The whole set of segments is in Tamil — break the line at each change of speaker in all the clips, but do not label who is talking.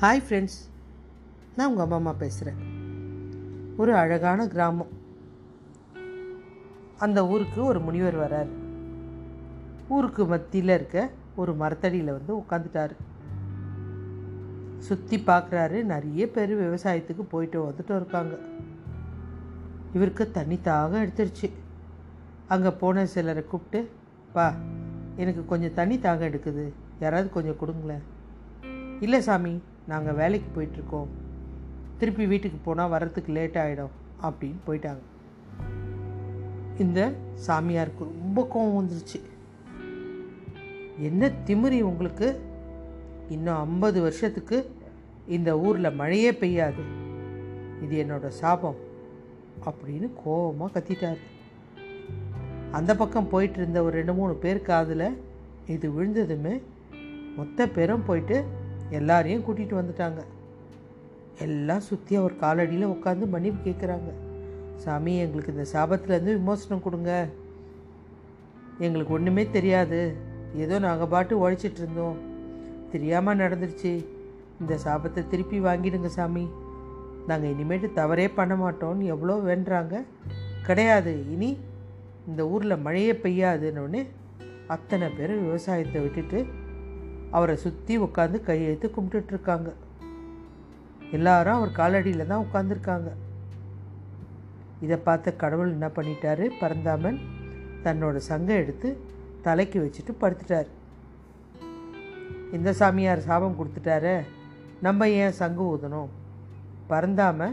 ஹாய் ஃப்ரெண்ட்ஸ் நான் உங்கள் அம்மா அம்மா பேசுகிறேன் ஒரு அழகான கிராமம். அந்த ஊருக்கு ஒரு முனிவர் வரார். ஊருக்கு மத்தியில் இருக்க ஒரு மரத்தடியில் வந்து உட்காந்துட்டாரு சுற்றி பார்க்குறாரு நிறைய பேர் விவசாயத்துக்கு போயிட்டு வந்துட்டு இருக்காங்க. இவருக்கு தண்ணி தாக எடுத்துருச்சு. அங்கே போன சிலரை கூப்பிட்டு பா எனக்கு கொஞ்சம் தண்ணி தாகம் எடுக்குது. யாராவது கொஞ்சம் கொடுங்களேன். இல்லை சாமி நாங்கள் வேலைக்கு போயிட்டுருக்கோம். திருப்பி வீட்டுக்கு போனால் வர்றதுக்கு லேட் ஆகிடும் அப்படின்னு போயிட்டாங்க. இந்த சாமியாருக்கு ரொம்ப கோவம் வந்துருச்சு. என்ன திமிரி உங்களுக்கு? இன்னும் ஐம்பது வருஷத்துக்கு இந்த ஊரில் மழையே பெய்யாது. இது என்னோட சாபம் அப்படின்னு கோபமாக கத்திட்டார். அந்த பக்கம் போயிட்டு இருந்த ஒரு ரெண்டு மூணு பேர் காதில் இது விழுந்ததுமே மொத்த பேரும் போயிட்டு எல்லாரையும் கூட்டிகிட்டு வந்துட்டாங்க. எல்லாம் சுற்றி அவர் காலடியில் உட்காந்து மன்னிப்பு கேட்குறாங்க சாமி எங்களுக்கு இந்த சாபத்துலேருந்து விமோசனம் கொடுங்க. எங்களுக்கு ஒன்றுமே தெரியாது. ஏதோ நாங்கள் பாட்டு உழைச்சிட்டு இருந்தோம். தெரியாமல் நடந்துருச்சு. இந்த சாபத்தை திருப்பி வாங்கிடுங்க சாமி. நாங்கள் இனிமேட்டு தவறே பண்ண மாட்டோம்னு எவ்வளோ வேண்டுறாங்க கிடையாது. இனி இந்த ஊரில் மழையே பெய்யாதுன்னு அத்தனை பேர் விவசாயத்தை விட்டுட்டு அவரை சுற்றி உட்காந்து கையெழுத்து கும்பிட்டுட்ருக்காங்க. எல்லாரும் அவர் காலடியில் தான் உட்காந்துருக்காங்க இதை பார்த்த கடவுள் என்ன பண்ணிட்டாரு? பரந்தாமன் தன்னோட சங்கம் எடுத்து தலைக்கு வச்சுட்டு படுத்துட்டார். இந்த சாமியார் சாபம் கொடுத்துட்டாரு நம்ம ஏன் சங்கு ஊதணும்? பறந்தாம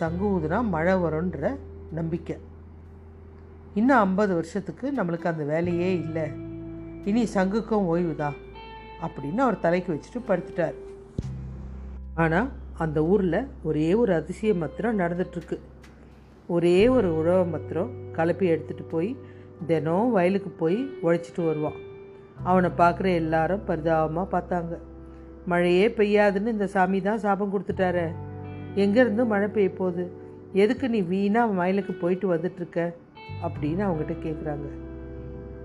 சங்கு ஊதுனா மழை வரும்ன்ற நம்பிக்கை. இன்னும் ஐம்பது வருஷத்துக்கு நம்மளுக்கு அந்த வேலையே இல்லை. இனி சங்குக்கும் ஓய்வு தான் அப்படின்னு அவர் தலைக்கு வச்சுட்டு படுத்துட்டார். ஆனால் அந்த ஊரில் ஒரே ஒரு அதிசய மாத்திரம் நடந்துட்டுருக்கு ஒரே ஒரு உழவ மாத்திரம் கலப்பி எடுத்துகிட்டு போய் தினம் வயலுக்கு போய் உழைச்சிட்டு வருவான். அவனை பார்க்குற எல்லாரும் பரிதாபமாக பார்த்தாங்க. மழையே பெய்யாதுன்னு இந்த சாமி தான் சாபம் கொடுத்துட்டார. எங்கேருந்து மழை பெய்ய போகுது? எதுக்கு நீ வீணாக வயலுக்கு போயிட்டு வந்துட்டுருக்க அப்படின்னு அவங்ககிட்ட கேட்குறாங்க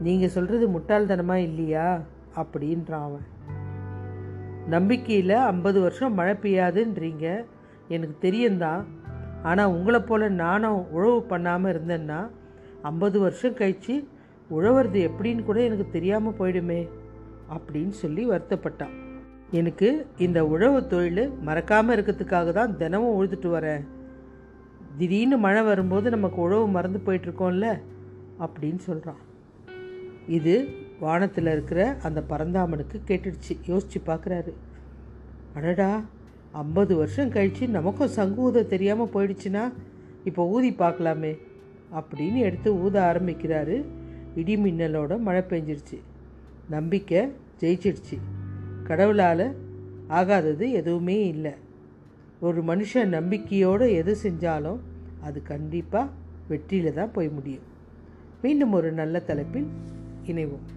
நீங்கள் சொல்கிறது முட்டாள்தனமாக இல்லையா? அப்படின்றான் அவன். நம்பிக்கையில் ஐம்பது வருஷம் மழை பெய்யாதுன்றீங்க. எனக்கு தெரியும்தான். ஆனால் உங்களை போல் நானும் உழவு பண்ணாமல் இருந்தேன்னா ஐம்பது வருஷம் கழித்து உழவுறது எப்படின்னு கூட எனக்கு தெரியாமல் போயிடுமே அப்படின்னு சொல்லி வருத்தப்பட்டான். எனக்கு இந்த உழவு தொழில் மறக்காமல் இருக்கிறதுக்காக தான் தினமும் உழுதுட்டு வரேன். திடீர்னு மழை வரும்போது நமக்கு உழவு மறந்து போயிட்டுருக்கோம்ல அப்படின்னு சொல்கிறான் இது வானத்தில் இருக்கிற அந்த பரந்தாமனுக்கு கேட்டுடுச்சு. யோசித்து பார்க்குறாரு அடடா ஐம்பது வருஷம் கழித்து நமக்கும் சங்கு ஊத தெரியாமல் போயிடுச்சுன்னா இப்போ ஊதி பார்க்கலாமே அப்படின்னு எடுத்து ஊத ஆரம்பிக்கிறாரு. இடி மின்னலோட மழை பெஞ்சிருச்சு. நம்பிக்கை ஜெயிச்சிடுச்சு. கடவுளால் ஆகாதது எதுவுமே இல்லை. ஒரு மனுஷன் நம்பிக்கையோடு எது செஞ்சாலும் அது கண்டிப்பாக வெற்றியில் தான் போய் முடியும். மீண்டும் ஒரு நல்ல தலைப்பில் இணைவோம்.